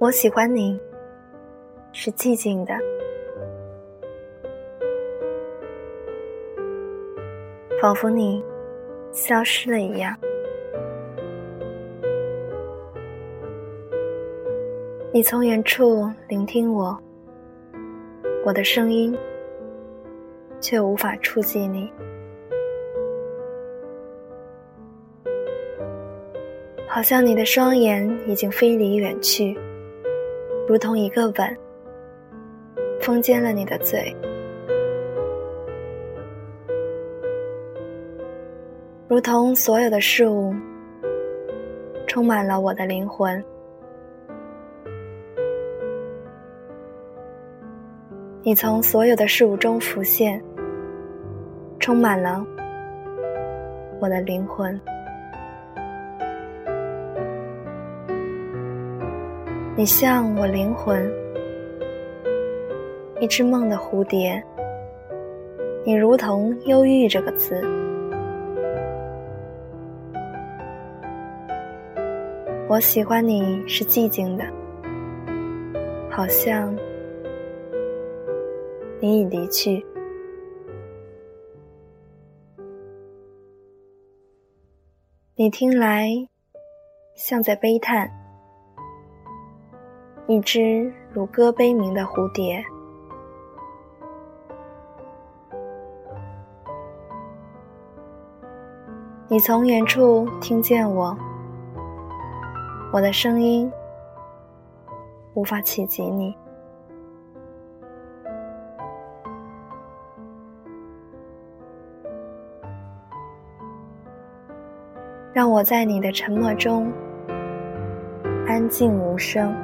我喜欢你，是寂静的，仿佛你消失了一样。你从远处聆听我，我的声音却无法触及你，好像你的双眼已经飞离远去。如同一个吻，封缄了你的嘴；如同所有的事物，充满了我的灵魂。你从所有的事物中浮现，充满了我的灵魂。你像我灵魂，一只梦的蝴蝶。你如同忧郁这个字，我喜欢你是寂静的，好像你已离去。你听来像在悲叹。一只如歌悲鸣的蝴蝶，你从远处听见我，我的声音无法企及你，让我在你的沉默中安静无声。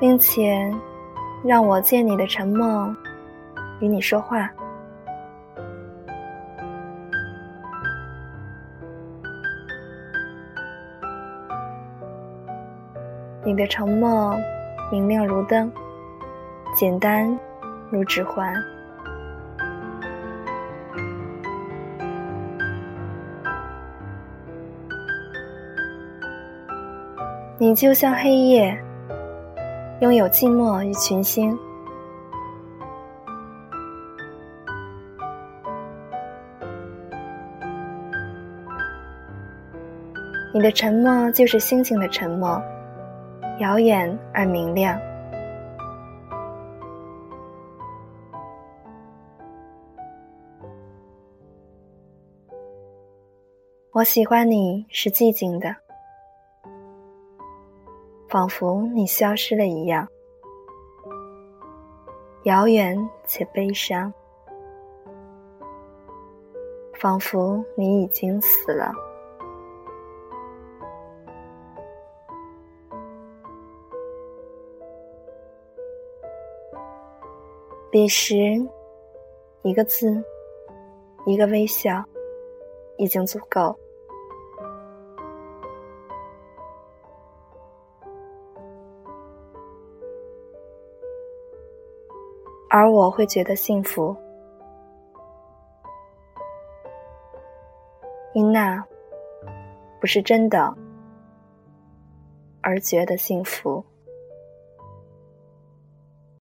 并且，让我借你的沉默与你说话。你的沉默明亮如灯，简单如指环。你就像黑夜。拥有寂寞与群星，你的沉默就是星星的沉默，遥远而明亮。我喜欢你是寂静的。仿佛你消失了一样，遥远且悲伤。仿佛你已经死了。彼时，一个字，一个微笑，已经足够。而我会觉得幸福，因那不是真的，而觉得幸福。